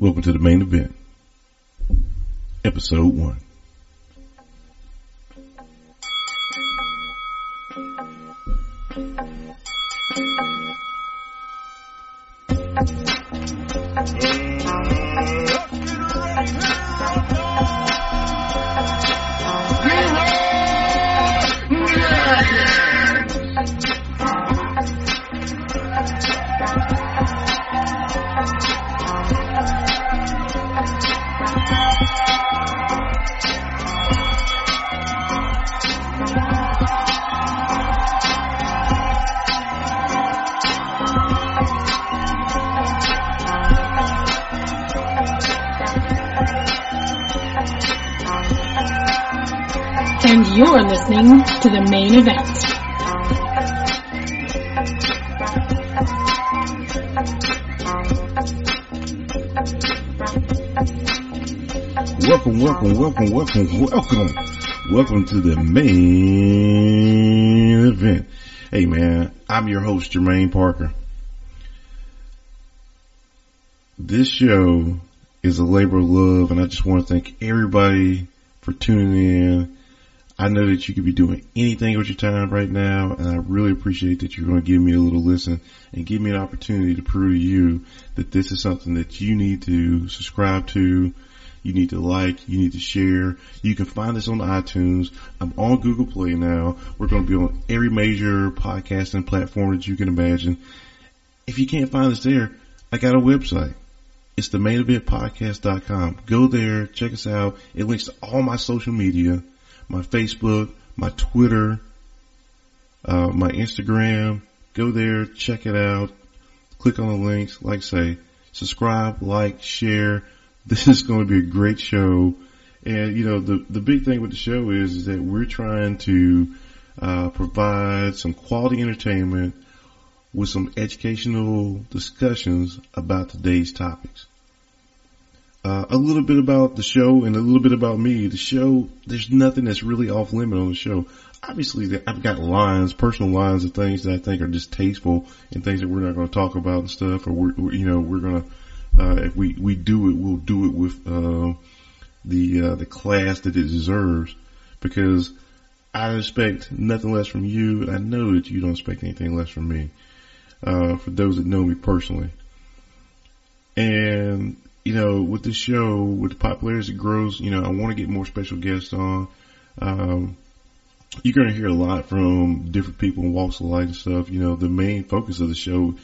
Welcome to the main event, episode one. Welcome, welcome, welcome, welcome, welcome. To the main event. Hey man, I'm your host Jermaine Parker. This show is a labor of love and I just want to thank everybody for tuning in. I know that you could be doing anything with your time right now and I really appreciate that you're going to give me a little listen and give me an opportunity to prove to you that this is something that you need to subscribe to, you need to like, you need to share. You can find us on iTunes. I'm on Google Play now. We're going to be on every major podcasting platform that you can imagine. If you can't find us there, I got a website. It's the maineventpodcast.com. Go there, check us out. It links to all my social media, my Facebook, my Twitter, uh, my Instagram. Go there, check it out. Click on the links. Like I say, subscribe, like, share. This is going to be a great show. And you know, the, the big thing with the show is, is that we're trying to, uh, provide some quality entertainment with some educational discussions about today's topics. Uh, a little bit about the show and a little bit about me. The show, there's nothing that's really off limit on the show. Obviously, I've got lines, personal lines of things that I think are distasteful and things that we're not going to talk about and stuff, or we're, you know, we're going to, if we, we do it, we'll do it with, uh, the, uh, the class that it deserves because I expect nothing less from you and I know that you don't expect anything less from me. Uh, for those that know me personally. And, you know, with the show, with the popularity grows, you know, I want to get more special guests on. Um, you're going to hear a lot from different people in walks of life and stuff. You know, the main focus of the show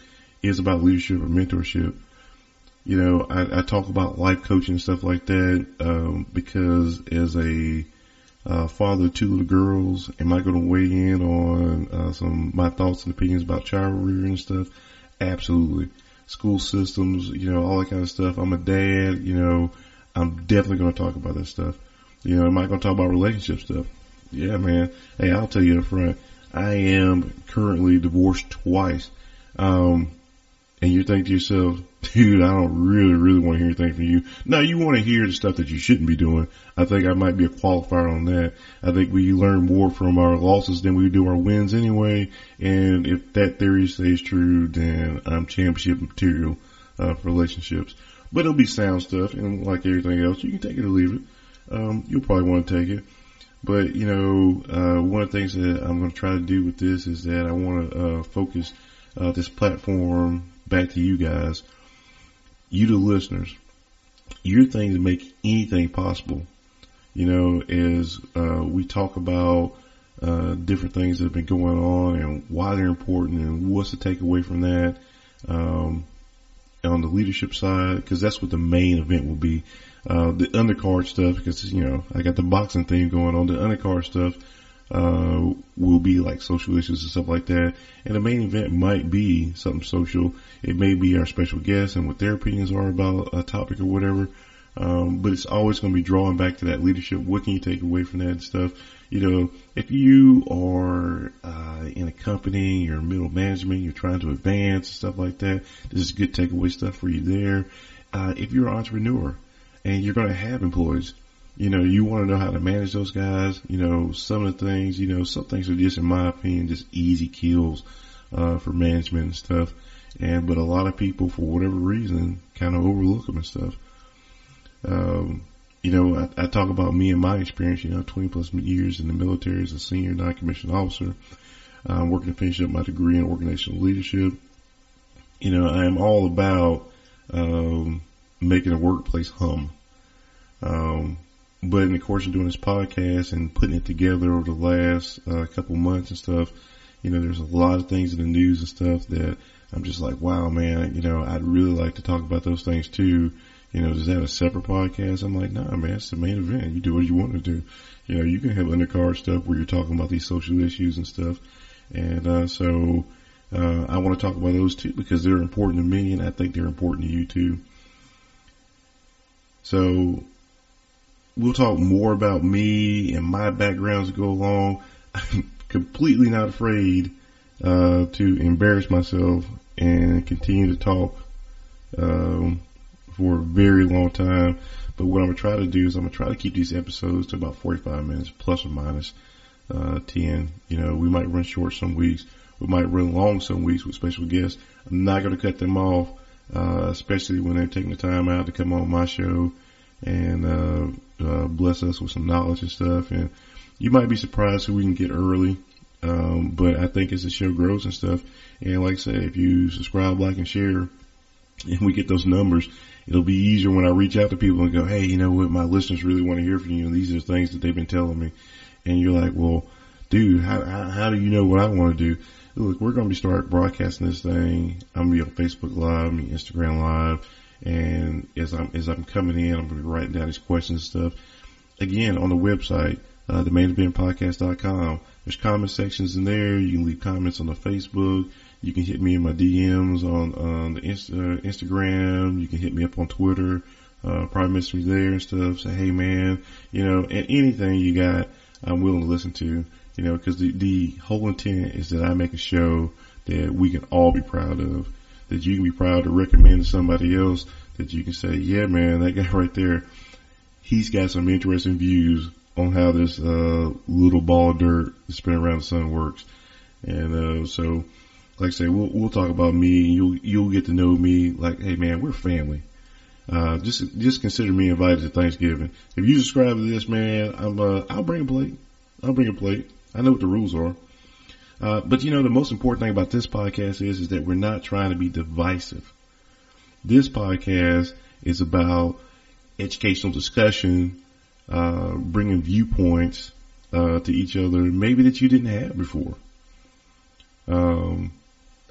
is about leadership or mentorship. You know, I, I talk about life coaching and stuff like that, um, because as a, uh, father of two little girls, am I going to weigh in on, uh, some, my thoughts and opinions about child rearing and stuff? Absolutely. School systems, you know, all that kind of stuff. I'm a dad, you know, I'm definitely going to talk about that stuff. You know, am I going to talk about relationship stuff? Yeah, man. Hey, I'll tell you up front. I am currently divorced twice. Um, and you think to yourself, dude, I don't really, really want to hear anything from you. No, you want to hear the stuff that you shouldn't be doing. I think I might be a qualifier on that. I think we learn more from our losses than we do our wins anyway. And if that theory stays true, then I'm championship material, uh, for relationships. But it'll be sound stuff and like everything else, you can take it or leave it. Um, you'll probably want to take it. But, you know, uh, one of the things that I'm going to try to do with this is that I want to, uh, focus, uh, this platform back to you guys, you the listeners, your thing to make anything possible. You know, as uh, we talk about uh, different things that have been going on and why they're important and what's the takeaway from that. Um, on the leadership side, because that's what the main event will be. Uh, the undercard stuff, because you know I got the boxing thing going on. The undercard stuff uh, will be like social issues and stuff like that. And the main event might be something social. It may be our special guests and what their opinions are about a topic or whatever. Um, but it's always going to be drawing back to that leadership. What can you take away from that and stuff? You know, if you are, uh, in a company, you're middle management, you're trying to advance and stuff like that, this is good takeaway stuff for you there. Uh, if you're an entrepreneur and you're going to have employees, you know, you want to know how to manage those guys. You know, some of the things, you know, some things are just, in my opinion, just easy kills, uh, for management and stuff. And, but a lot of people, for whatever reason, kind of overlook them and stuff. Um, you know, I, I, talk about me and my experience, you know, 20 plus years in the military as a senior non-commissioned officer. I'm working to finish up my degree in organizational leadership. You know, I am all about, um, making a workplace hum. Um, but in the course of doing this podcast and putting it together over the last uh, couple months and stuff, you know, there's a lot of things in the news and stuff that I'm just like, wow, man, you know, I'd really like to talk about those things too. You know, does that a separate podcast? I'm like, nah, man, it's the main event. You do what you want to do. You know, you can have undercard stuff where you're talking about these social issues and stuff. And, uh, so, uh, I want to talk about those too because they're important to me and I think they're important to you too. So we'll talk more about me and my background as we go along. I'm completely not afraid, uh, to embarrass myself and continue to talk, um, for a very long time. But what I'm gonna try to do is I'm gonna try to keep these episodes to about 45 minutes plus or minus, uh, 10. You know, we might run short some weeks. We might run long some weeks with special guests. I'm not gonna cut them off, uh, especially when they're taking the time out to come on my show and, uh, uh, bless us with some knowledge and stuff. And you might be surprised who we can get early. Um, but I think as the show grows and stuff, and like I said, if you subscribe, like, and share, and we get those numbers, it'll be easier when I reach out to people and go, Hey, you know what? My listeners really want to hear from you. And these are things that they've been telling me. And you're like, well, dude, how, how, how do you know what I want to do? Look, we're going to be start broadcasting this thing. I'm going to be on Facebook Live, I'm Instagram Live. And as I'm, as I'm coming in, I'm going to be writing down these questions and stuff. Again, on the website, uh, the main event podcast.com. There's comment sections in there. You can leave comments on the Facebook. You can hit me in my DMs on, on the Insta, Instagram. You can hit me up on Twitter. Uh, probably me there and stuff. Say, hey man, you know, and anything you got, I'm willing to listen to, you know, cause the, the whole intent is that I make a show that we can all be proud of, that you can be proud to recommend to somebody else, that you can say, yeah man, that guy right there, he's got some interesting views on how this, uh, little ball of dirt spinning around the sun works. And, uh, so, like I say, we'll, we'll talk about me and you'll, you'll get to know me like, hey man, we're family. Uh, just, just consider me invited to Thanksgiving. If you subscribe to this, man, I'm, uh, I'll bring a plate. I'll bring a plate. I know what the rules are. Uh, but you know, the most important thing about this podcast is, is that we're not trying to be divisive. This podcast is about educational discussion, uh, bringing viewpoints, uh, to each other, maybe that you didn't have before. Um,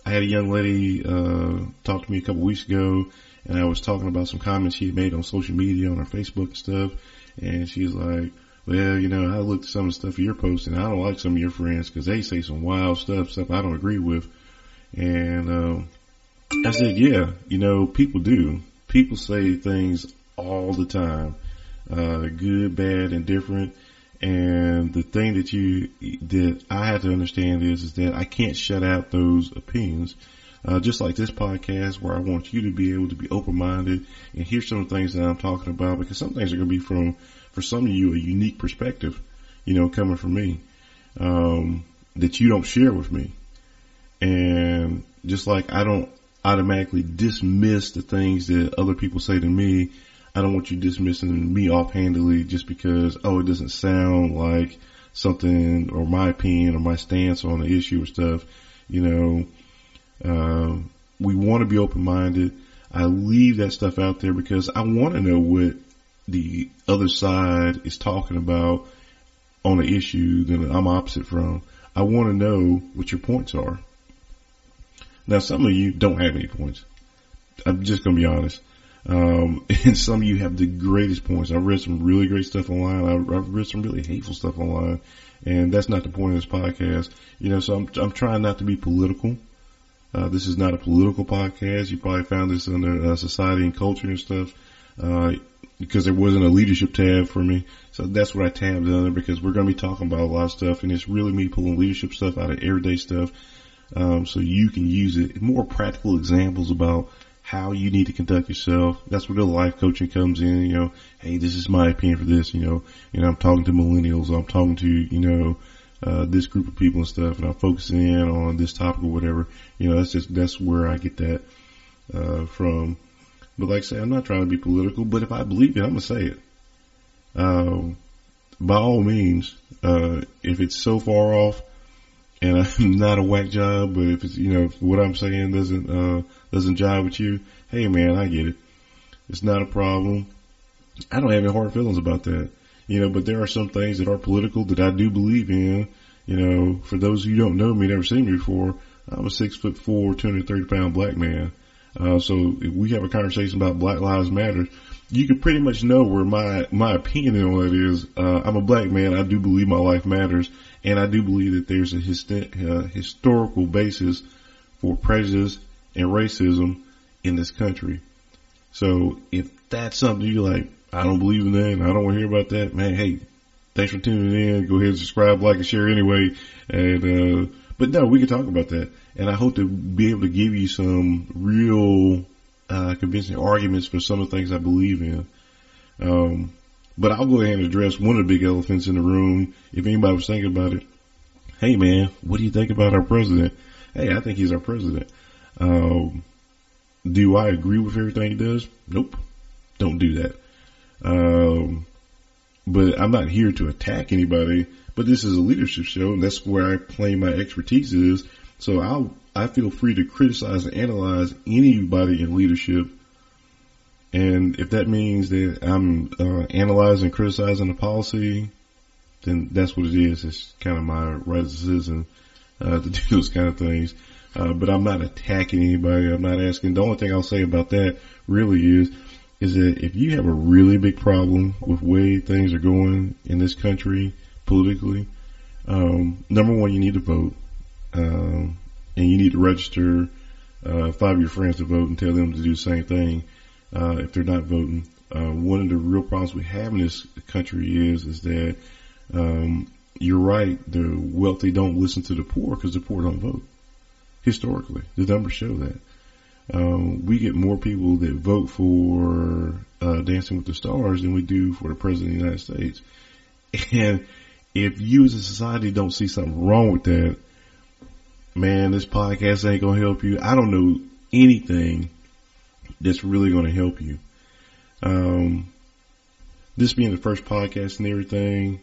I had a young lady, uh, talk to me a couple weeks ago and I was talking about some comments she had made on social media on her Facebook and stuff. And she's like, well, you know, I looked at some of the stuff you're posting. I don't like some of your friends because they say some wild stuff, stuff I don't agree with. And, um, I said, yeah, you know, people do. People say things all the time, uh, good, bad, and different. And the thing that you, that I have to understand is, is that I can't shut out those opinions. Uh, just like this podcast where I want you to be able to be open-minded and hear some of the things that I'm talking about because some things are going to be from, for some of you, a unique perspective, you know, coming from me, um, that you don't share with me. And just like I don't automatically dismiss the things that other people say to me, I don't want you dismissing me offhandedly just because, oh, it doesn't sound like something or my opinion or my stance on the issue or stuff, you know, uh, we want to be open minded. I leave that stuff out there because I want to know what the other side is talking about on an issue that I'm opposite from. I want to know what your points are. Now, some of you don't have any points. I'm just going to be honest. Um, and some of you have the greatest points. I've read some really great stuff online. I've, I've, read some really hateful stuff online, and that's not the point of this podcast. You know, so I'm I'm trying not to be political. Uh, this is not a political podcast. You probably found this under uh, society and culture and stuff, uh, because there wasn't a leadership tab for me. So that's what I tabbed under because we're going to be talking about a lot of stuff and it's really me pulling leadership stuff out of everyday stuff. Um, so you can use it. More practical examples about how you need to conduct yourself. That's where the life coaching comes in. You know, hey, this is my opinion for this. You know, know, I'm talking to millennials. I'm talking to, you know, uh, this group of people and stuff, and I'm focusing in on this topic or whatever. You know, that's just that's where I get that uh, from. But like I say, I'm not trying to be political, but if I believe it, I'm going to say it. Um, by all means, uh, if it's so far off and I'm not a whack job, but if it's, you know, if what I'm saying doesn't, uh, doesn't jive with you, hey man, I get it. It's not a problem. I don't have any hard feelings about that, you know, but there are some things that are political that I do believe in. You know, for those who don't know me, never seen me before, I'm a six foot four, 230 pound black man. Uh, so if we have a conversation about Black Lives Matter, you can pretty much know where my, my opinion on it is. Uh, I'm a black man. I do believe my life matters. And I do believe that there's a uh, historical basis for prejudice and racism in this country. So if that's something you like, I don't believe in that and I don't want to hear about that, man, hey, thanks for tuning in. Go ahead and subscribe, like, and share anyway. And, uh, but no, we can talk about that. And I hope to be able to give you some real, uh, convincing arguments for some of the things I believe in. Um, but I'll go ahead and address one of the big elephants in the room. If anybody was thinking about it, hey man, what do you think about our president? Hey, I think he's our president. Um, do I agree with everything he does? Nope. Don't do that. Um, but I'm not here to attack anybody, but this is a leadership show and that's where I claim my expertise is. So I'll, I feel free to criticize and analyze anybody in leadership. And if that means that I'm uh, analyzing, criticizing the policy, then that's what it is. It's kind of my right as a citizen uh, to do those kind of things. Uh, but I'm not attacking anybody. I'm not asking. The only thing I'll say about that really is, is that if you have a really big problem with way things are going in this country politically, um, number one, you need to vote, um, and you need to register uh, five of your friends to vote and tell them to do the same thing uh, if they're not voting. Uh, one of the real problems we have in this country is is that um, you're right. The wealthy don't listen to the poor because the poor don't vote. Historically, the numbers show that. Um, we get more people that vote for uh, Dancing with the Stars than we do for the President of the United States. And if you as a society don't see something wrong with that, man, this podcast ain't gonna help you. I don't know anything that's really gonna help you. Um, this being the first podcast and everything,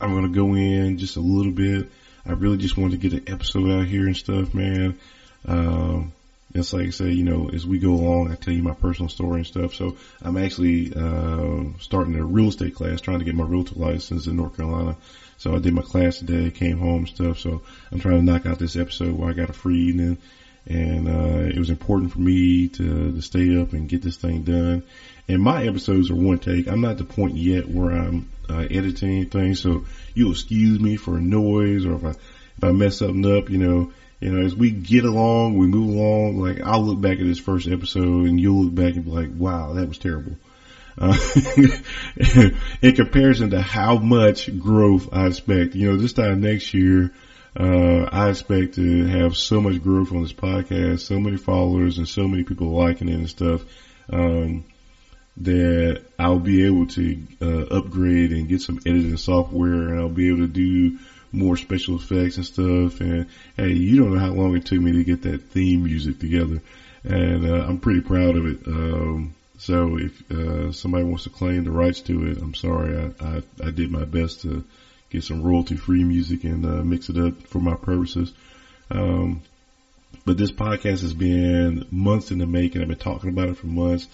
I'm gonna go in just a little bit. I really just wanted to get an episode out here and stuff, man. Um, it's like I say, you know, as we go along, I tell you my personal story and stuff. So I'm actually, uh, starting a real estate class, trying to get my realtor license in North Carolina. So I did my class today, came home and stuff. So I'm trying to knock out this episode where I got a free evening and, uh, it was important for me to, to stay up and get this thing done. And my episodes are one take. I'm not at the point yet where I'm, uh, editing anything. So you'll excuse me for noise or if I, if I mess something up, you know, you know, as we get along, we move along, like I'll look back at this first episode and you'll look back and be like, wow, that was terrible. Uh, in comparison to how much growth I expect, you know, this time next year, uh, I expect to have so much growth on this podcast, so many followers and so many people liking it and stuff, um, that I'll be able to, uh, upgrade and get some editing software and I'll be able to do more special effects and stuff. And hey, you don't know how long it took me to get that theme music together. And, uh, I'm pretty proud of it. Um, so if, uh, somebody wants to claim the rights to it, I'm sorry. I, I, I did my best to get some royalty free music and, uh, mix it up for my purposes. Um, but this podcast has been months in the making. I've been talking about it for months.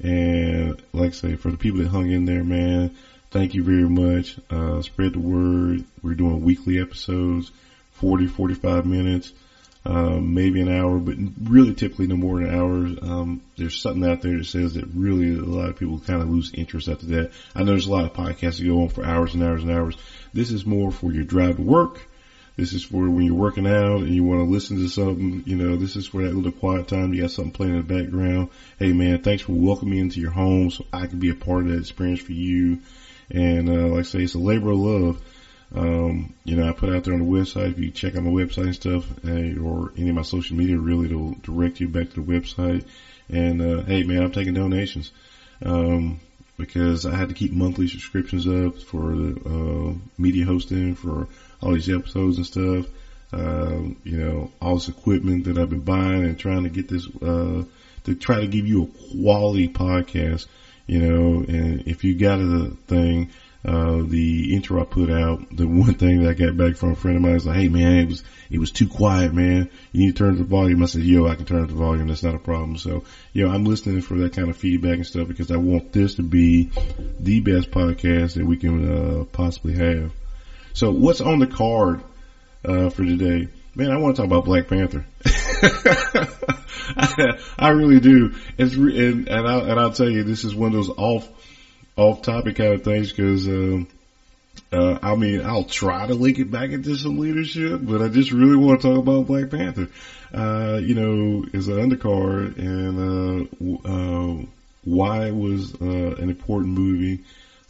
And like I say, for the people that hung in there, man, thank you very much. Uh, spread the word. We're doing weekly episodes, 40, 45 minutes, um, maybe an hour, but really typically no more than an hour. Um, there's something out there that says that really a lot of people kind of lose interest after that. I know there's a lot of podcasts that go on for hours and hours and hours. This is more for your drive to work. This is for when you're working out and you want to listen to something, you know, this is for that little quiet time. You got something playing in the background. Hey man, thanks for welcoming me into your home so I can be a part of that experience for you. And, uh, like I say, it's a labor of love. Um, you know, I put out there on the website, if you check out my website and stuff, uh, or any of my social media, really to direct you back to the website. And, uh, hey man, I'm taking donations. Um, because I had to keep monthly subscriptions up for the, uh, media hosting for all these episodes and stuff. um, you know, all this equipment that I've been buying and trying to get this, uh, to try to give you a quality podcast, you know, and if you got a thing, uh, the intro I put out, the one thing that I got back from a friend of mine was like, Hey man, it was, it was too quiet, man. You need to turn up the volume. I said, yo, I can turn up the volume. That's not a problem. So, yo, know, I'm listening for that kind of feedback and stuff because I want this to be the best podcast that we can, uh, possibly have. So what's on the card, uh, for today? Man, I want to talk about Black Panther. I, really do. It's re- and and, I, and I'll tell you, this is one of those off off topic kind of things because. Um, uh, I mean, I'll try to link it back into some leadership, but I just really want to talk about Black Panther. Uh, you know, as an undercard and, uh, uh, why it was, uh, an important movie,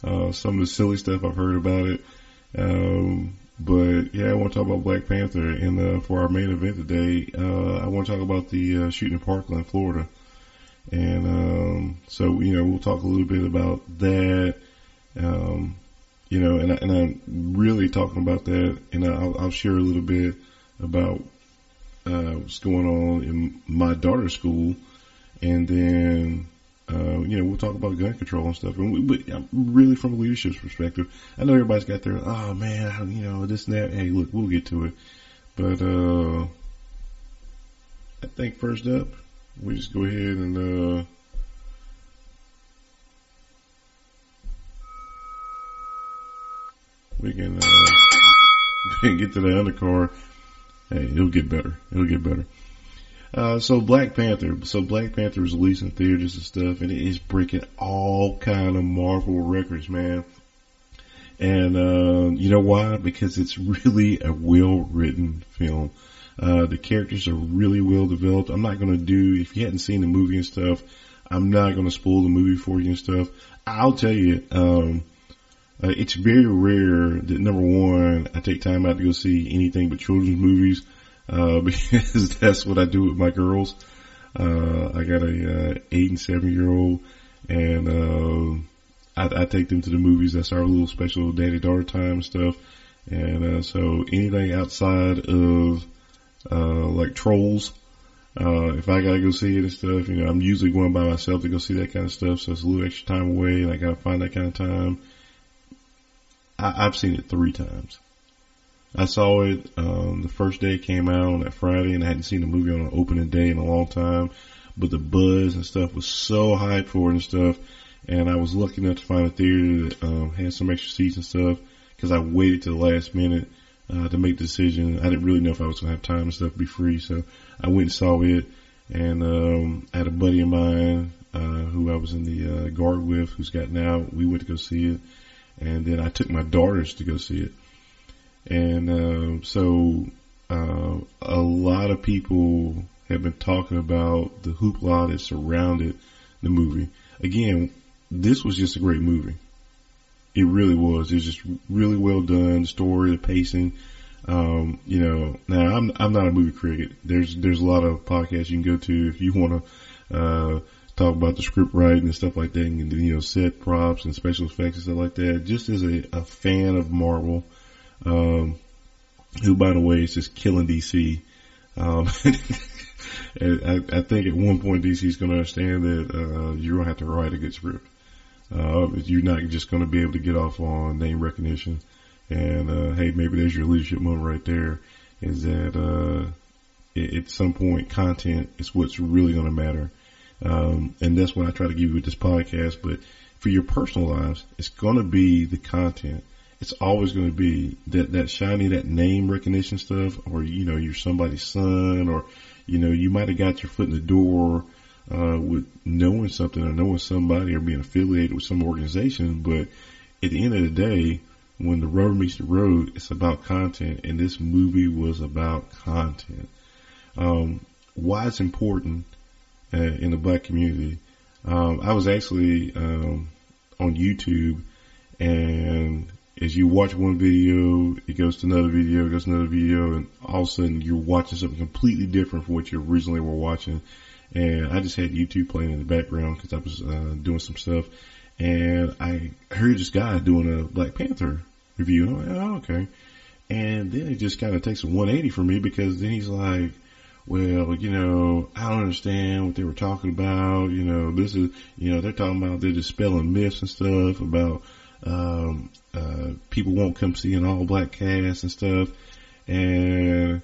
uh, some of the silly stuff I've heard about it. Um, but yeah, I want to talk about Black Panther and, uh, for our main event today, uh, I want to talk about the, uh, shooting in Parkland, Florida. And, um, so, you know, we'll talk a little bit about that. Um, you know, and, I, and I'm really talking about that, and I'll, I'll share a little bit about uh, what's going on in my daughter's school, and then uh, you know we'll talk about gun control and stuff. And we, but really from a leadership perspective, I know everybody's got their oh man, you know this and that. Hey, look, we'll get to it, but uh, I think first up, we just go ahead and. Uh, we can, uh, get to the undercar. Hey, it'll get better. It'll get better. Uh, so Black Panther, so Black Panther is releasing theaters and stuff, and it is breaking all kind of Marvel records, man. And, uh, you know why? Because it's really a well written film. Uh, the characters are really well developed. I'm not to do, if you hadn't seen the movie and stuff, I'm not to spoil the movie for you and stuff. I'll tell you, um, uh, it's very rare that number one, I take time out to go see anything but children's movies, uh, because that's what I do with my girls. Uh, I got a, uh, eight and seven year old and, uh, I, I, take them to the movies. That's our little special daddy daughter time stuff. And, uh, so anything outside of, uh like trolls, uh if I gotta go see it and stuff, you know, I'm usually going by myself to go see that kind of stuff. So it's a little extra time away and I gotta find that kind of time I, have seen it three times. I saw it um, the first day it came out on that Friday, and I hadn't seen the movie on an opening day in a long time. But the buzz and stuff was so hyped for it and stuff, and I was lucky enough to find a theater that um, had some extra seats and stuff because I waited to the last minute uh, to make the decision. I didn't really know if I was to have time and stuff to be free, so I went and saw it. And um, I had a buddy of mine uh, who I was in the uh, guard with, who's gotten out. We went to go see it and then I took my daughters to go see it. And uh, so uh, a lot of people have been talking about the hoopla that surrounded the movie. Again, this was just a great movie. It really was. It was just really well done. The story, the pacing. Um, you know, now I'm I'm not a movie critic. There's there's a lot of podcasts you can go to if you want to uh, talk about the script writing and stuff like that, and you know, set props and special effects and stuff like that. Just as a, a fan of Marvel, um, who by the way is just killing DC. Um, I, I, think at one point DC is going to understand that uh, you're going to have to write a good script. Uh, you're not just going to be able to get off on name recognition. And uh, hey, maybe there's your leadership moment right there. Is that uh, at some point content is what's really going to matter. Um, and that's what I try to give you with this podcast. But for your personal lives, it's going to be the content. It's always going to be that, that shiny, that name recognition stuff, or, you know, you're somebody's son, or, you know, you might have got your foot in the door, uh, with knowing something or knowing somebody or being affiliated with some organization. But at the end of the day, when the rubber meets the road, it's about content. And this movie was about content. Um, why it's important uh, in the black community. Um, I was actually um, on YouTube, and as you watch one video, it goes to another video, it goes to another video, and all of a sudden you're watching something completely different from what you originally were watching. And I just had YouTube playing in the background because I was uh, doing some stuff, and I heard this guy doing a Black Panther review. And I'm like, oh, okay. And then it just kind of takes a 180 for me because then he's like, well, you know, I don't understand what they were talking about. You know, this is, you know, they're talking about they're dispelling myths and stuff about, um, uh, people won't come see an all black cast and stuff. And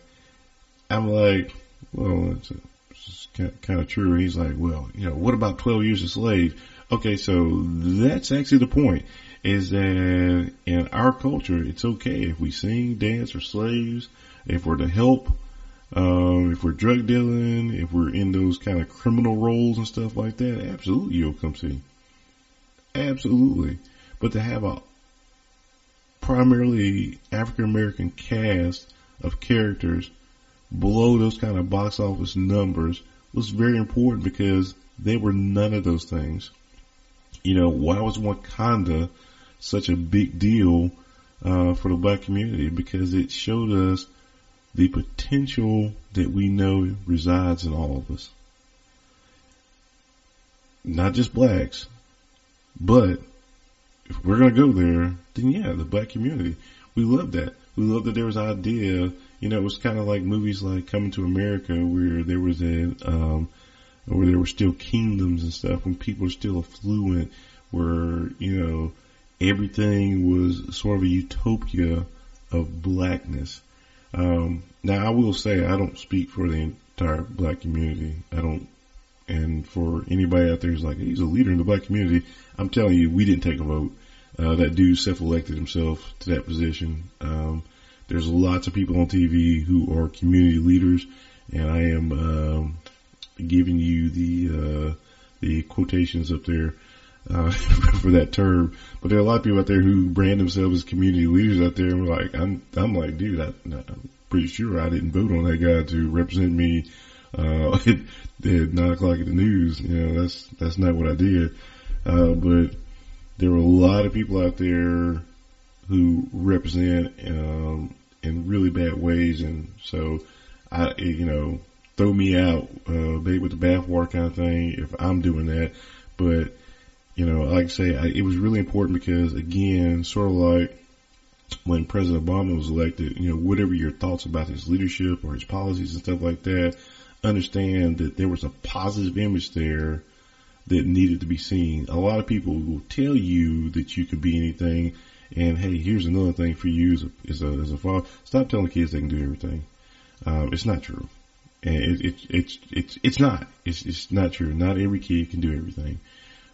I'm like, well, it's, it's kind of true. He's like, well, you know, what about 12 years a slave? Okay. So that's actually the point is that in our culture, it's okay if we sing, dance, or slaves, if we're to help, um, if we're drug dealing, if we're in those kind of criminal roles and stuff like that, absolutely you'll come see. Absolutely. But to have a primarily African American cast of characters below those kind of box office numbers was very important because they were none of those things. You know, why was Wakanda such a big deal uh, for the black community? Because it showed us the potential that we know resides in all of us. Not just blacks, but if we're going to go there, then yeah, the black community. We love that. We love that there was idea, you know, it was kind of like movies like Coming to America where there was a, um, where there were still kingdoms and stuff when people were still affluent where, you know, everything was sort of a utopia of blackness. Um, now I will say I don't speak for the entire black community. I don't, and for anybody out there who's like, he's a leader in the black community, I'm telling you, we didn't take a vote. Uh, that dude self-elected himself to that position. Um, there's lots of people on TV who are community leaders, and I am um, giving you the uh, the quotations up there uh, for that term. But there are a lot of people out there who brand themselves as community leaders out there. And like, I'm, I'm like, dude, I, am pretty sure I didn't vote on that guy to represent me, uh, at, nine o'clock at the news. You know, that's, that's not what I did. Uh, but there were a lot of people out there who represent, um, in really bad ways. And so I, you know, throw me out, uh, baby with the bathwater kind of thing if I'm doing that. But you know, like I say, I, it was really important because again, sort of like when President Obama was elected, you know, whatever your thoughts about his leadership or his policies and stuff like that, understand that there was a positive image there that needed to be seen. A lot of people will tell you that you could be anything. And hey, here's another thing for you as a, as a, as a father. Stop telling kids they can do everything. Um, it's not true. And it, it, it's, it's, it's not. It's, it's not true. Not every kid can do everything.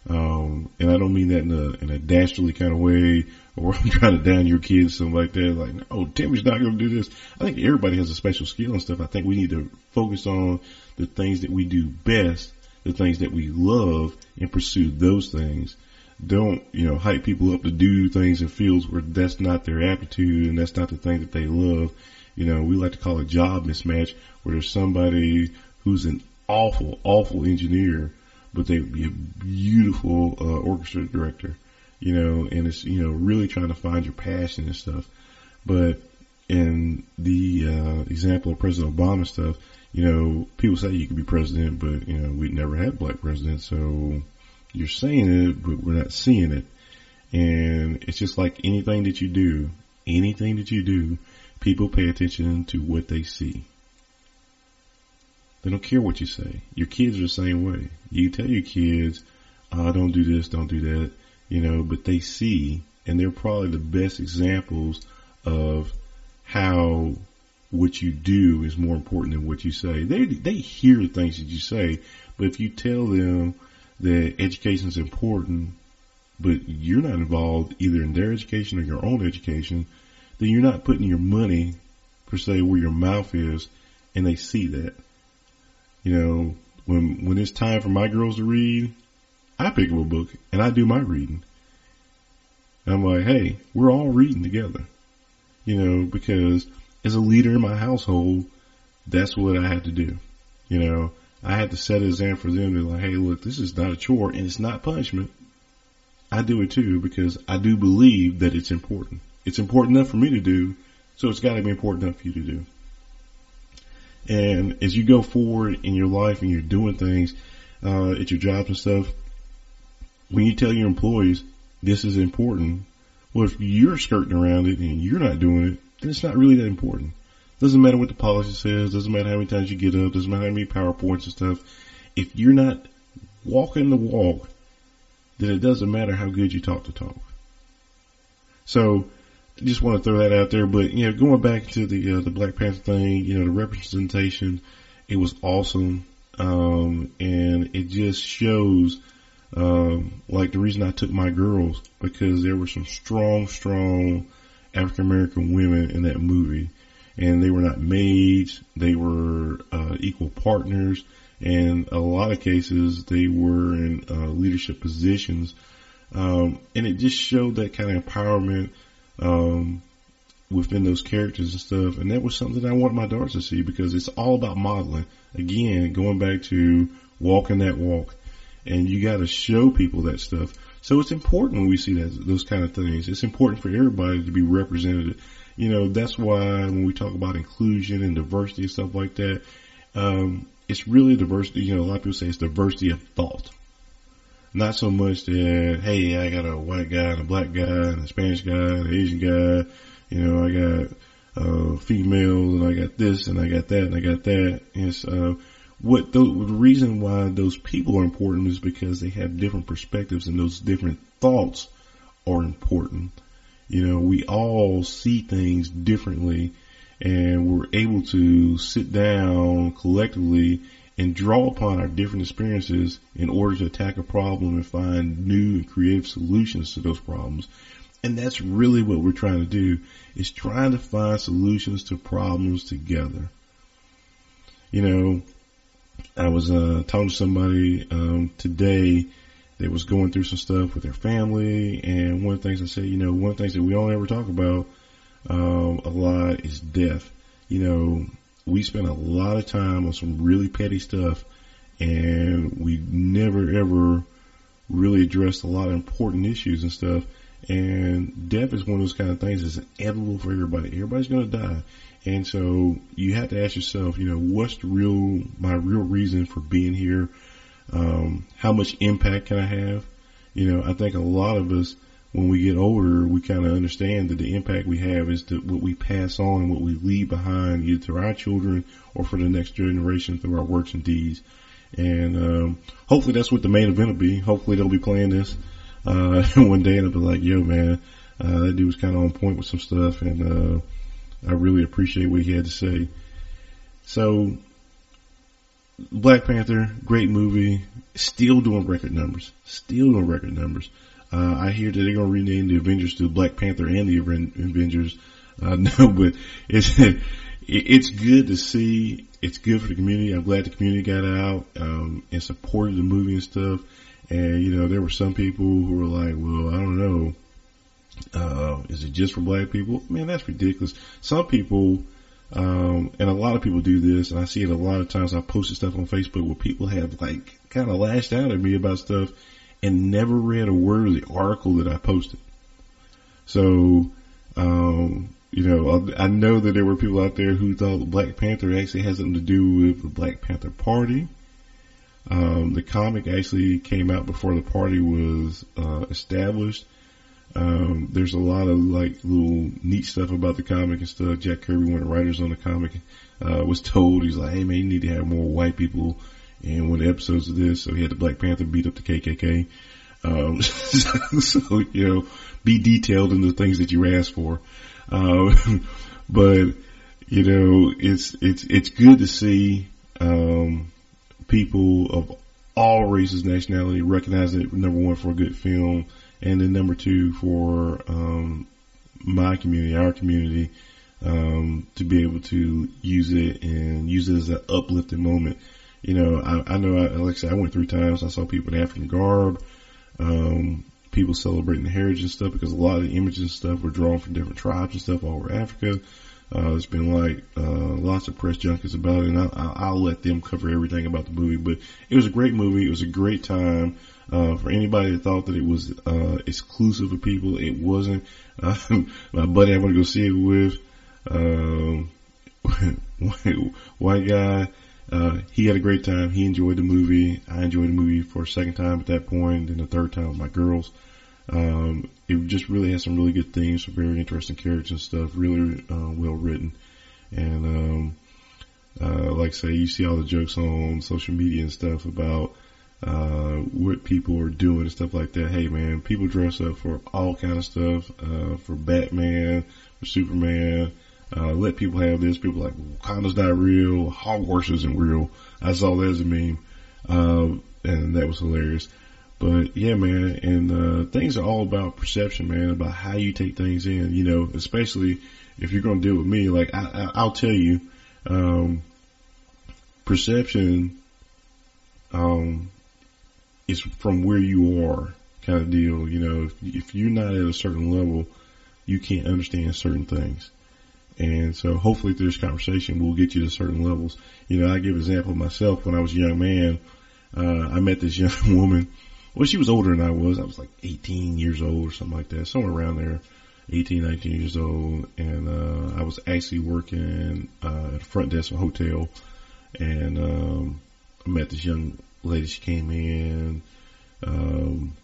Um, and I don't mean that in a, in a dastardly kind of way or I'm trying to down your kids, something like that. Like, oh, Timmy's not going to do this. I think everybody has a special skill and stuff. I think we need to focus on the things that we do best, the things that we love and pursue those things. Don't, you know, hype people up to do things in fields where that's not their aptitude and that's not the thing that they love. You know, we like to call it job mismatch where there's somebody who's an awful, awful engineer but they'd be a beautiful uh, orchestra director, you know, and it's you know really trying to find your passion and stuff. But in the uh, example of President Obama stuff, you know, people say you could be president, but you know we'd never had black president, so you're saying it, but we're not seeing it. And it's just like anything that you do, anything that you do, people pay attention to what they see. They don't care what you say. Your kids are the same way. You tell your kids, oh, don't do this, don't do that, you know, but they see and they're probably the best examples of how what you do is more important than what you say. They, they hear the things that you say, but if you tell them that education is important, but you're not involved either in their education or your own education, then you're not putting your money per se where your mouth is and they see that. You know, when, when it's time for my girls to read, I pick up a book and I do my reading. And I'm like, hey, we're all reading together. You know, because as a leader in my household, that's what I had to do. You know, I had to set an example for them to like, hey, look, this is not a chore and it's not punishment. I do it too because I do believe that it's important. It's important enough for me to do, so it's got to be important enough for you to do. And as you go forward in your life and you're doing things uh, at your jobs and stuff, when you tell your employees this is important, well, if you're skirting around it and you're not doing it, then it's not really that important. Doesn't matter what the policy says. Doesn't matter how many times you get up. Doesn't matter how many PowerPoints and stuff. If you're not walking the walk, then it doesn't matter how good you talk the talk. So, just want to throw that out there. But you know, going back to the uh, the Black Panther thing, you know, the representation, it was awesome, um, and it just shows. Um, like the reason I took my girls because there were some strong, strong African American women in that movie and they were not maids. They were uh, equal partners. And a lot of cases they were in uh, leadership positions. Um, and it just showed that kind of empowerment, um, within those characters and stuff. And that was something that I wanted my daughters to see because it's all about modeling. Again, going back to walking that walk and you got to show people that stuff. So it's important when we see that, those kind of things. It's important for everybody to be represented you know, that's why when we talk about inclusion and diversity and stuff like that, um, it's really diversity. You know, a lot of people say it's diversity of thought. Not so much that, hey, I got a white guy and a black guy and a Spanish guy and an Asian guy. You know, I got, uh, females and I got this and I got that and I got that. It's, uh, what the, the reason why those people are important is because they have different perspectives and those different thoughts are important. You know, we all see things differently and we're able to sit down collectively and draw upon our different experiences in order to attack a problem and find new and creative solutions to those problems. And that's really what we're trying to do is trying to find solutions to problems together. You know, I was uh, talking to somebody um, today that was going through some stuff with their family. And one of the things I said, you know, one of the things that we don't ever talk about um, a lot is death. You know, we spend a lot of time on some really petty stuff, and we never ever really address a lot of important issues and stuff. And death is one of those kind of things that's inevitable for everybody. Everybody's going to die. And so you have to ask yourself, you know, what's the real, my real reason for being here? Um, how much impact can I have? You know, I think a lot of us, when we get older, we kind of understand that the impact we have is what we pass on and what we leave behind either to our children or for the next generation through our works and deeds. And, um, hopefully that's what the main event will be. Hopefully they'll be playing this, uh, one day and I'll be like, yo man, uh, that dude was kind of on point with some stuff and, uh, I really appreciate what he had to say. So Black Panther, great movie, still doing record numbers, still doing record numbers. Uh, I hear that they're going to rename the Avengers to Black Panther and the Avengers. Uh, no, but it's, it's good to see. It's good for the community. I'm glad the community got out, um, and supported the movie and stuff. And, you know, there were some people who were like, well, I don't know. Uh, is it just for black people? Man, that's ridiculous. Some people, um, and a lot of people do this, and I see it a lot of times. I posted stuff on Facebook where people have like kind of lashed out at me about stuff and never read a word of the article that I posted. So, um, you know, I know that there were people out there who thought Black Panther actually has something to do with the Black Panther Party. Um, the comic actually came out before the party was uh, established. Um, there's a lot of like little neat stuff about the comic and stuff. Jack Kirby, one of the writers on the comic, uh, was told, he's like, hey man, you need to have more white people in one of the episodes of this. So he had the Black Panther beat up the KKK. Um, so, you know, be detailed in the things that you ask for. Um, but, you know, it's, it's, it's good to see, um, people of all races, nationality recognize it, number one, for a good film and then number two for um, my community, our community, um, to be able to use it and use it as an uplifting moment. You know, I, I know, I, like I said, I went three times. I saw people in African garb, um, people celebrating the heritage and stuff because a lot of the images and stuff were drawn from different tribes and stuff all over Africa. Uh, there's been like, uh, lots of press junkets about it and I'll, I'll let them cover everything about the movie, but it was a great movie. It was a great time. Uh, for anybody that thought that it was, uh, exclusive of people, it wasn't. Uh, my buddy I want to go see it with, um, white guy, uh, he had a great time. He enjoyed the movie. I enjoyed the movie for a second time at that point, and the third time with my girls. Um, it just really has some really good themes, some very interesting characters and stuff, really uh, well written. And um, uh, like I say, you see all the jokes on social media and stuff about uh, what people are doing and stuff like that. Hey man, people dress up for all kind of stuff, uh, for Batman, for Superman. Uh, let people have this. People like Wakanda's not real. Hogwarts isn't real. I saw that as a meme, uh, and that was hilarious. But yeah, man, and uh, things are all about perception, man, about how you take things in. You know, especially if you're going to deal with me. Like I, I, will tell you, um, perception um, is from where you are, kind of deal. You know, if, if you're not at a certain level, you can't understand certain things. And so hopefully through this conversation, we'll get you to certain levels. You know, I give an example of myself when I was a young man. Uh, I met this young woman well, she was older than I was. I was like 18 years old or something like that, somewhere around there. 18, 19 years old, and uh, I was actually working uh, at the front desk of a hotel, and um, I met this young lady. She came in. Um,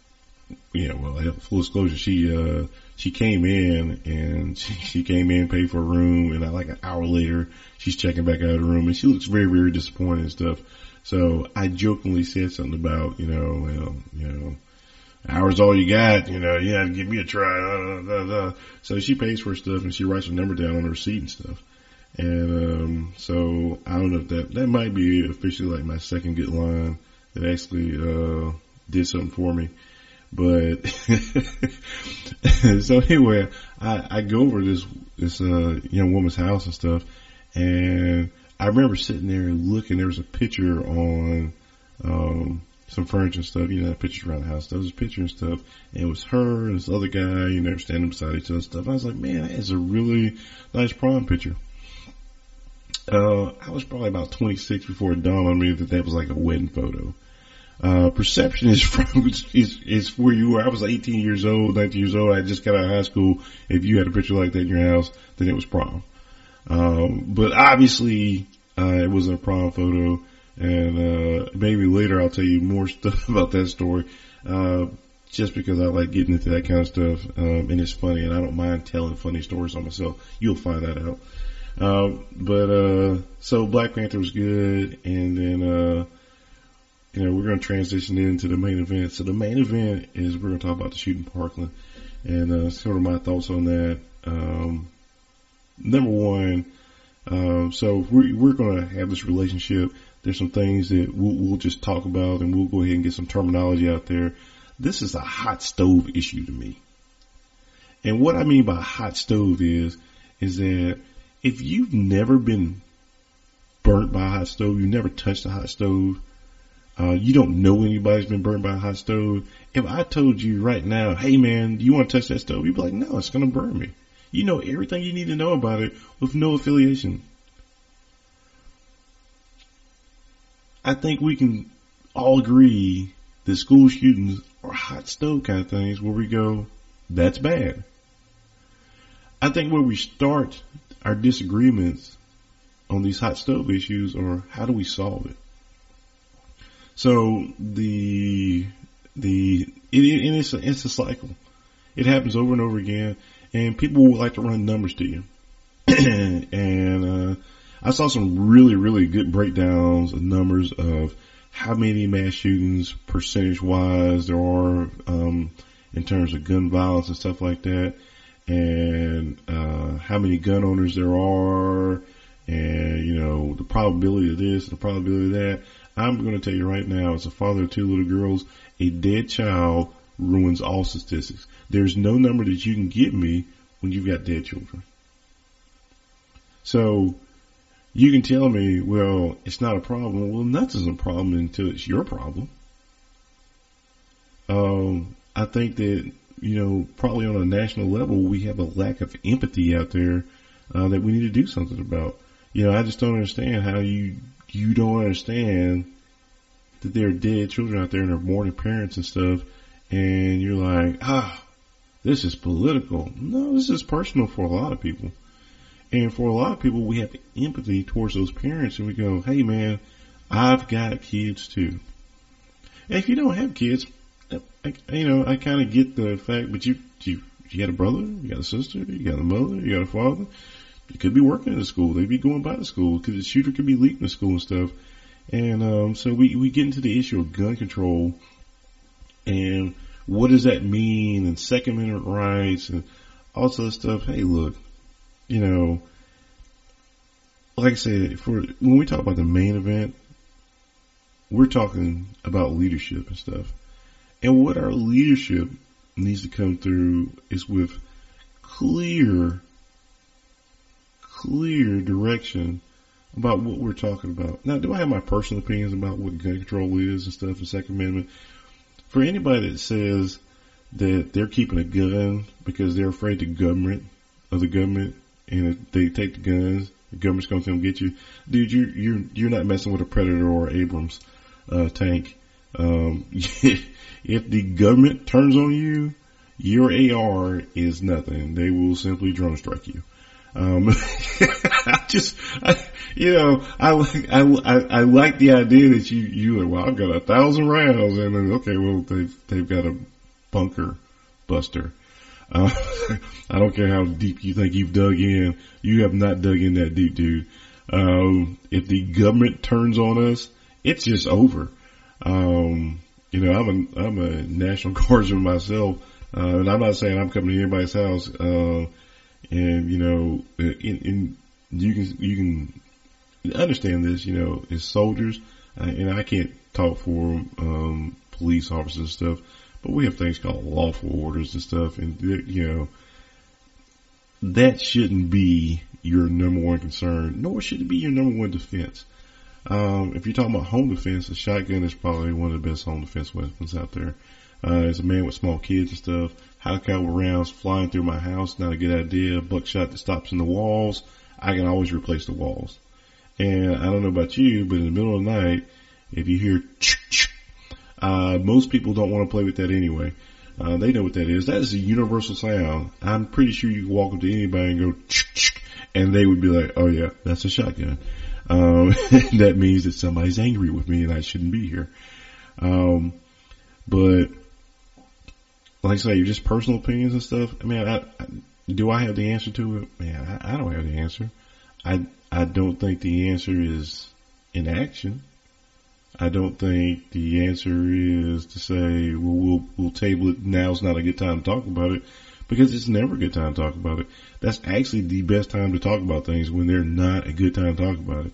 yeah, well, full disclosure, she uh, she came in and she, she came in, paid for a room, and like an hour later, she's checking back out of the room, and she looks very, very disappointed and stuff. So I jokingly said something about, you know, well, you know, hours all you got, you know, you have to give me a try. Uh, uh, uh. So she pays for stuff and she writes her number down on her receipt and stuff. And, um, so I don't know if that, that might be officially like my second good line that actually, uh, did something for me. But, so anyway, I, I go over this, this, uh, young woman's house and stuff and I remember sitting there and looking. There was a picture on um, some furniture and stuff. You know, pictures around the house. There was a picture and stuff, and it was her and this other guy. You know, standing beside each other and stuff. I was like, man, that is a really nice prom picture. Uh, I was probably about 26 before it dawned on me that that was like a wedding photo. Uh, perception is from, is, is where you were. I was 18 years old, 19 years old. I just got out of high school. If you had a picture like that in your house, then it was prom. Um, but obviously, uh, it wasn't a prom photo and, uh, maybe later I'll tell you more stuff about that story. Uh, just because I like getting into that kind of stuff. Um, and it's funny and I don't mind telling funny stories on myself. You'll find that out. Um, but, uh, so Black Panther was good. And then, uh, you know, we're going to transition into the main event. So the main event is we're going to talk about the shooting Parkland and, uh, sort of my thoughts on that. Um, number one, um, so we're, we're going to have this relationship. There's some things that we'll, we'll just talk about and we'll go ahead and get some terminology out there. This is a hot stove issue to me. And what I mean by hot stove is, is that if you've never been burnt by a hot stove, you've never touched a hot stove, uh, you don't know anybody's been burned by a hot stove. If I told you right now, hey man, do you want to touch that stove? You'd be like, no, it's going to burn me. You know everything you need to know about it with no affiliation. I think we can all agree that school shootings are hot stove kind of things where we go, that's bad. I think where we start our disagreements on these hot stove issues are how do we solve it? So the, the, it, it, it's a, it's a cycle. It happens over and over again and people will like to run numbers to you. and, uh, I saw some really, really good breakdowns of numbers of how many mass shootings percentage wise there are, um, in terms of gun violence and stuff like that. And, uh, how many gun owners there are and, you know, the probability of this, the probability of that. I'm going to tell you right now, as a father of two little girls, a dead child ruins all statistics. There's no number that you can get me when you've got dead children. So you can tell me, well, it's not a problem. Well, nothing's a problem until it's your problem. Um, I think that, you know, probably on a national level, we have a lack of empathy out there, uh, that we need to do something about. You know, I just don't understand how you, you don't understand that there are dead children out there and they're mourning parents and stuff and you're like, ah, this is political. No, this is personal for a lot of people. And for a lot of people, we have empathy towards those parents and we go, hey man, I've got kids too. And if you don't have kids, I, you know, I kind of get the fact, but you, you, you got a brother, you got a sister, you got a mother, you got a father. Could be working in the school. They'd be going by the school because the shooter could be leaving the school and stuff. And, um, so we, we get into the issue of gun control and what does that mean and second amendment rights and all this other stuff. Hey, look, you know, like I said, for when we talk about the main event, we're talking about leadership and stuff. And what our leadership needs to come through is with clear, clear direction about what we're talking about. Now, do I have my personal opinions about what gun control is and stuff, the Second Amendment? For anybody that says that they're keeping a gun because they're afraid the government of the government and if they take the guns, the government's going to come get you. Dude, you're, you're, you're not messing with a Predator or Abrams, uh, tank. Um, if the government turns on you, your AR is nothing. They will simply drone strike you. Um, I just, I, you know, I I, I, I, like the idea that you, you like, well, I've got a thousand rounds and then, okay, well, they've, they've got a bunker buster. Uh, I don't care how deep you think you've dug in. You have not dug in that deep, dude. Um, if the government turns on us, it's just over. Um, you know, I'm a, I'm a national guardsman myself. Uh, and I'm not saying I'm coming to anybody's house, uh, and you know, in, in, you can, you can understand this, you know, as soldiers, uh, and I can't talk for, um, police officers and stuff, but we have things called lawful orders and stuff, and you know, that shouldn't be your number one concern, nor should it be your number one defense. Um, if you're talking about home defense, a shotgun is probably one of the best home defense weapons out there. Uh, as a man with small kids and stuff, high caliber rounds flying through my house, not a good idea. Buckshot that stops in the walls, I can always replace the walls. And I don't know about you, but in the middle of the night, if you hear, uh, most people don't want to play with that anyway. Uh, they know what that is. That is a universal sound. I'm pretty sure you can walk up to anybody and go, and they would be like, oh yeah, that's a shotgun. Um, that means that somebody's angry with me and I shouldn't be here. Um, but like I say, you're just personal opinions and stuff. I mean, I, I, do I have the answer to it? Man, I, I don't have the answer. I, I don't think the answer is inaction. I don't think the answer is to say, well, we'll, we'll table it. Now's not a good time to talk about it because it's never a good time to talk about it. That's actually the best time to talk about things when they're not a good time to talk about it.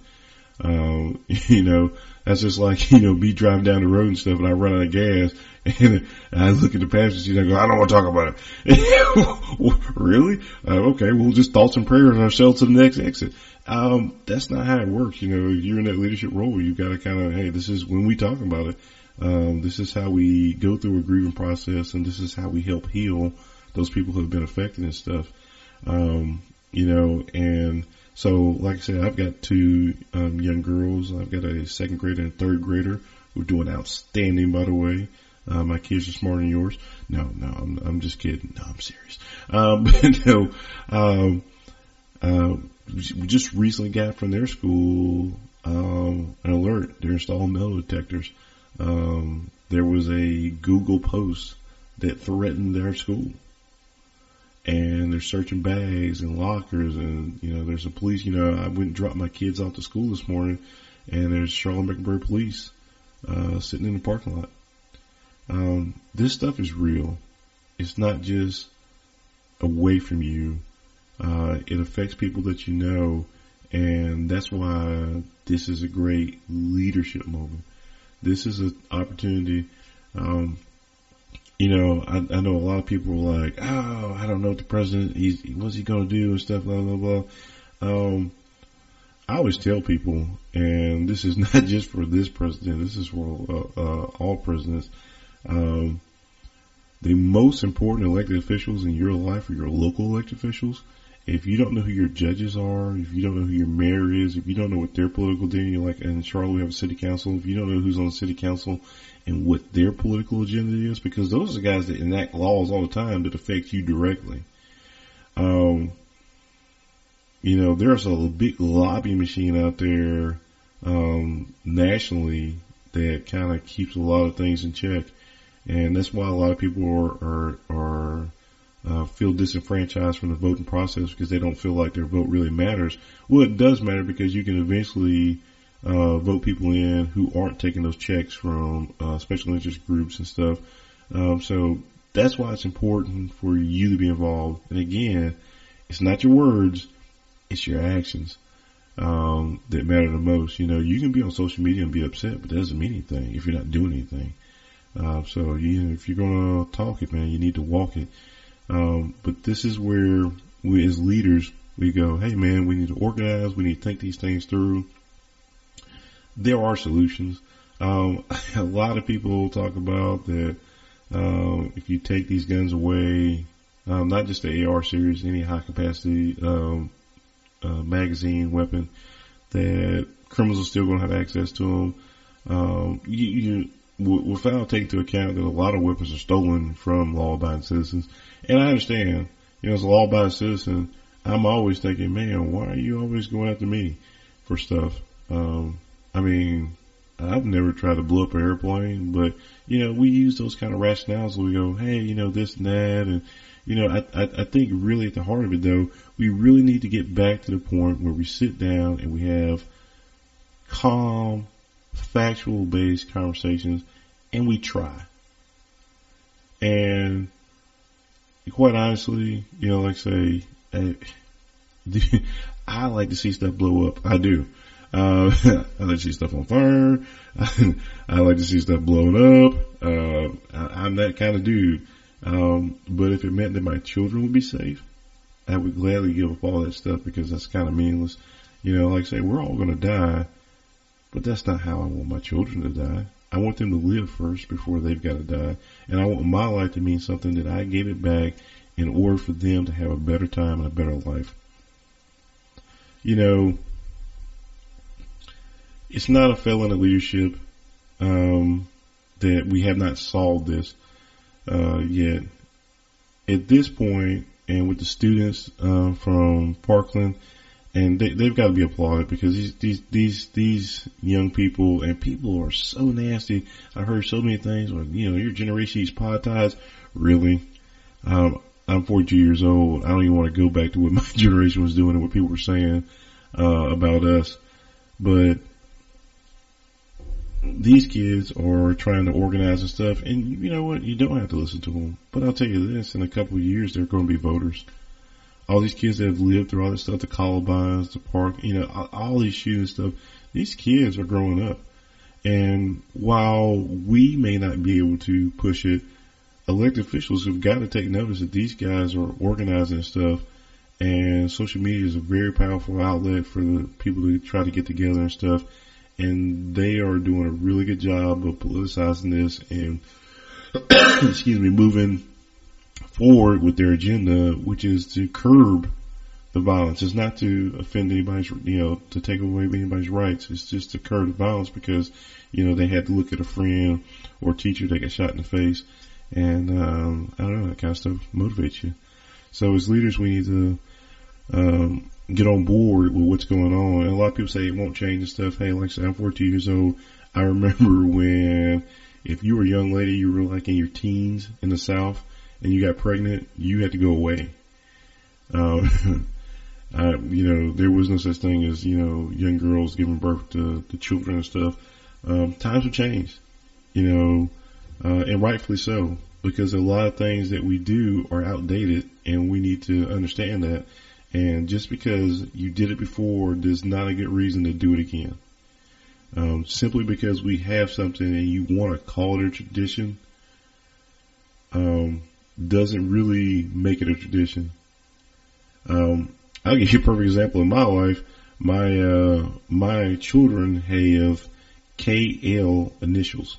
Um, you know, that's just like, you know, me driving down the road and stuff and I run out of gas and I look at the passenger seat and I go, I don't want to talk about it. really? Uh, okay, we'll just thoughts and prayers ourselves to the next exit. Um, that's not how it works. You know, you're in that leadership role. You've got to kind of, hey, this is when we talk about it. Um, this is how we go through a grieving process and this is how we help heal those people who have been affected and stuff. Um, you know, and so like I said, I've got two, um, young girls. I've got a second grader and a third grader who are doing outstanding, by the way. Uh, my kids are smarter than yours. No, no, I'm, I'm just kidding. No, I'm serious. Um, but um, uh, we just recently got from their school, um, an alert. They're installing metal detectors. Um, there was a Google post that threatened their school and they're searching bags and lockers and, you know, there's a police, you know, I went and dropped my kids off to school this morning and there's Charlotte-Mecklenburg police, uh, sitting in the parking lot. Um, this stuff is real. It's not just away from you. Uh, it affects people that you know, and that's why this is a great leadership moment. This is an opportunity. Um, you know, I, I know a lot of people were like, oh, I don't know what the president, he's, what's he going to do and stuff, blah, blah, blah. Um, I always tell people, and this is not just for this president, this is for uh, uh, all presidents. Um, the most important elected officials in your life are your local elected officials. If you don't know who your judges are, if you don't know who your mayor is, if you don't know what their political identity, like in Charlotte we have a city council, if you don't know who's on the city council and what their political agenda is, because those are the guys that enact laws all the time that affect you directly. Um, you know, there's a big lobby machine out there, um, nationally that kind of keeps a lot of things in check. and that's why a lot of people are are, are uh, feel disenfranchised from the voting process because they don't feel like their vote really matters. Well, it does matter because you can eventually uh, vote people in who aren't taking those checks from uh, special interest groups and stuff. Um, so that's why it's important for you to be involved. And again, it's not your words, it's your actions um, that matter the most. You know, you can be on social media and be upset, but that doesn't mean anything if you're not doing anything. Uh, so you if you're gonna talk it, man, you need to walk it. Um, but this is where we as leaders, we go, hey man, we need to organize, we need to think these things through. There are solutions. Um, a lot of people talk about that, um, if you take these guns away, um, not just the AR series, any high capacity, um, uh, magazine weapon, that criminals are still going to have access to them. Um, you, you, without taking into account that a lot of weapons are stolen from law-abiding citizens, and I understand, you know, as a law-abiding citizen, I'm always thinking, man, why are you always going after me for stuff? Um, I mean, I've never tried to blow up an airplane, but you know, we use those kind of rationales. We go, hey, you know, this and that, and you know, I, I, I think really at the heart of it though, we really need to get back to the point where we sit down and we have calm, factual based conversations and we try. And quite honestly, you know, like say, I, I like to see stuff blow up. I do. Uh, I like to see stuff on fire. I like to see stuff blown up. Uh, I, am that kind of dude. Um, but if it meant that my children would be safe, I would gladly give up all that stuff because that's kind of meaningless. You know, like I say, we're all going to die, but that's not how I want my children to die. I want them to live first before they've got to die. And I want my life to mean something that I gave it back in order for them to have a better time and a better life. You know, it's not a failing of leadership um, that we have not solved this uh, yet. At this point, and with the students uh, from Parkland, and they, they've got to be applauded because these these these these young people and people are so nasty. I've heard so many things. Where, you know, your generation these pod ties. Really, um, I'm 42 years old. I don't even want to go back to what my generation was doing and what people were saying uh, about us. But these kids are trying to organize and stuff, and you know what? You don't have to listen to them. But I'll tell you this: in a couple of years, they're going to be voters. All these kids that have lived through all this stuff, the Columbines, the park, you know, all, all these shooting stuff. These kids are growing up, and while we may not be able to push it, elected officials have got to take notice that these guys are organizing stuff. And social media is a very powerful outlet for the people to try to get together and stuff and they are doing a really good job of politicizing this and excuse me, moving forward with their agenda, which is to curb the violence. It's not to offend anybody's, you know, to take away anybody's rights. It's just to curb the violence because, you know, they had to look at a friend or teacher that got shot in the face. And, um, I don't know, that kind of stuff motivates you. So as leaders, we need to, um, get on board with what's going on. And a lot of people say it won't change and stuff. Hey, like I said, I'm 42 years old. I remember when if you were a young lady, you were like in your teens in the South and you got pregnant, you had to go away. Um, I, you know, there was no such thing as, you know, young girls giving birth to, children and stuff. Um, times have changed, you know, uh, and rightfully so, because a lot of things that we do are outdated and we need to understand that. And just because you did it before does not a good reason to do it again. Um, simply because we have something and you want to call it a tradition, um, doesn't really make it a tradition. Um, I'll give you a perfect example in my life. My, uh, my children have KL initials.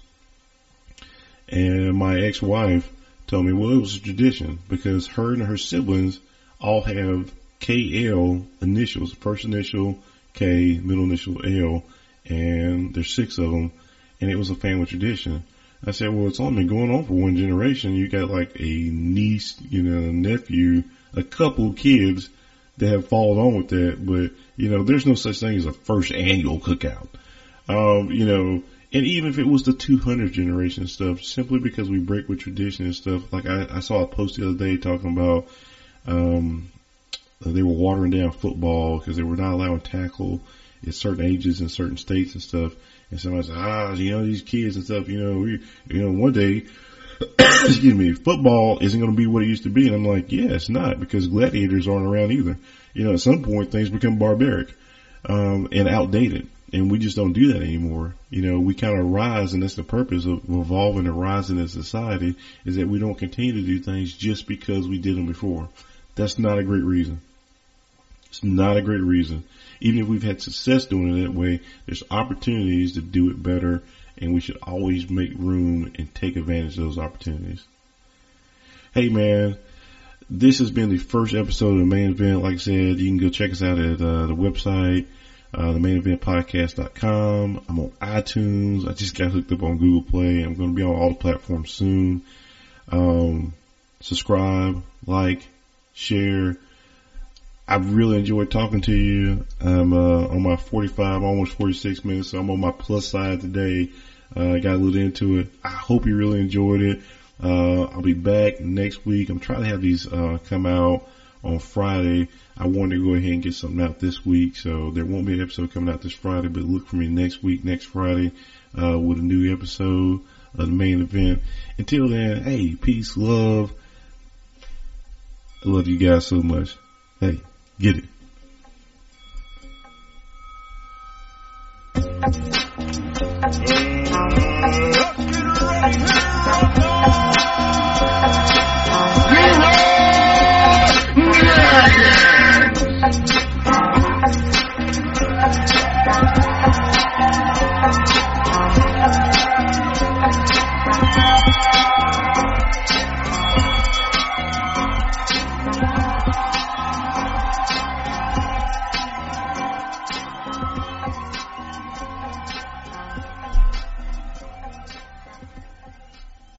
And my ex-wife told me, well, it was a tradition because her and her siblings all have KL initials, first initial K, middle initial L, and there's six of them, and it was a family tradition. I said, well, it's only been going on for one generation. You got like a niece, you know, a nephew, a couple kids that have followed on with that, but you know, there's no such thing as a first annual cookout. Um, you know, and even if it was the 200 generation stuff, simply because we break with tradition and stuff. Like I, I saw a post the other day talking about, um, they were watering down football because they were not allowing tackle at certain ages in certain states and stuff. And somebody said, ah, you know, these kids and stuff, you know, we, you know, one day, excuse me, football isn't going to be what it used to be. And I'm like, yeah, it's not because gladiators aren't around either. You know, at some point things become barbaric, um, and outdated. And we just don't do that anymore. You know, we kind of rise and that's the purpose of evolving and rising as society is that we don't continue to do things just because we did them before. That's not a great reason. It's not a great reason. Even if we've had success doing it that way, there's opportunities to do it better and we should always make room and take advantage of those opportunities. Hey man, this has been the first episode of the main event. Like I said, you can go check us out at uh, the website, uh, the main event podcast.com. I'm on iTunes. I just got hooked up on Google Play. I'm going to be on all the platforms soon. Um, subscribe, like, share, I've really enjoyed talking to you. I'm uh, on my 45, almost 46 minutes, so I'm on my plus side today. Uh, got a little into it. I hope you really enjoyed it. Uh, I'll be back next week. I'm trying to have these uh, come out on Friday. I wanted to go ahead and get something out this week, so there won't be an episode coming out this Friday, but look for me next week, next Friday, uh, with a new episode of the main event. Until then, hey, peace, love. I love you guys so much. Hey. Get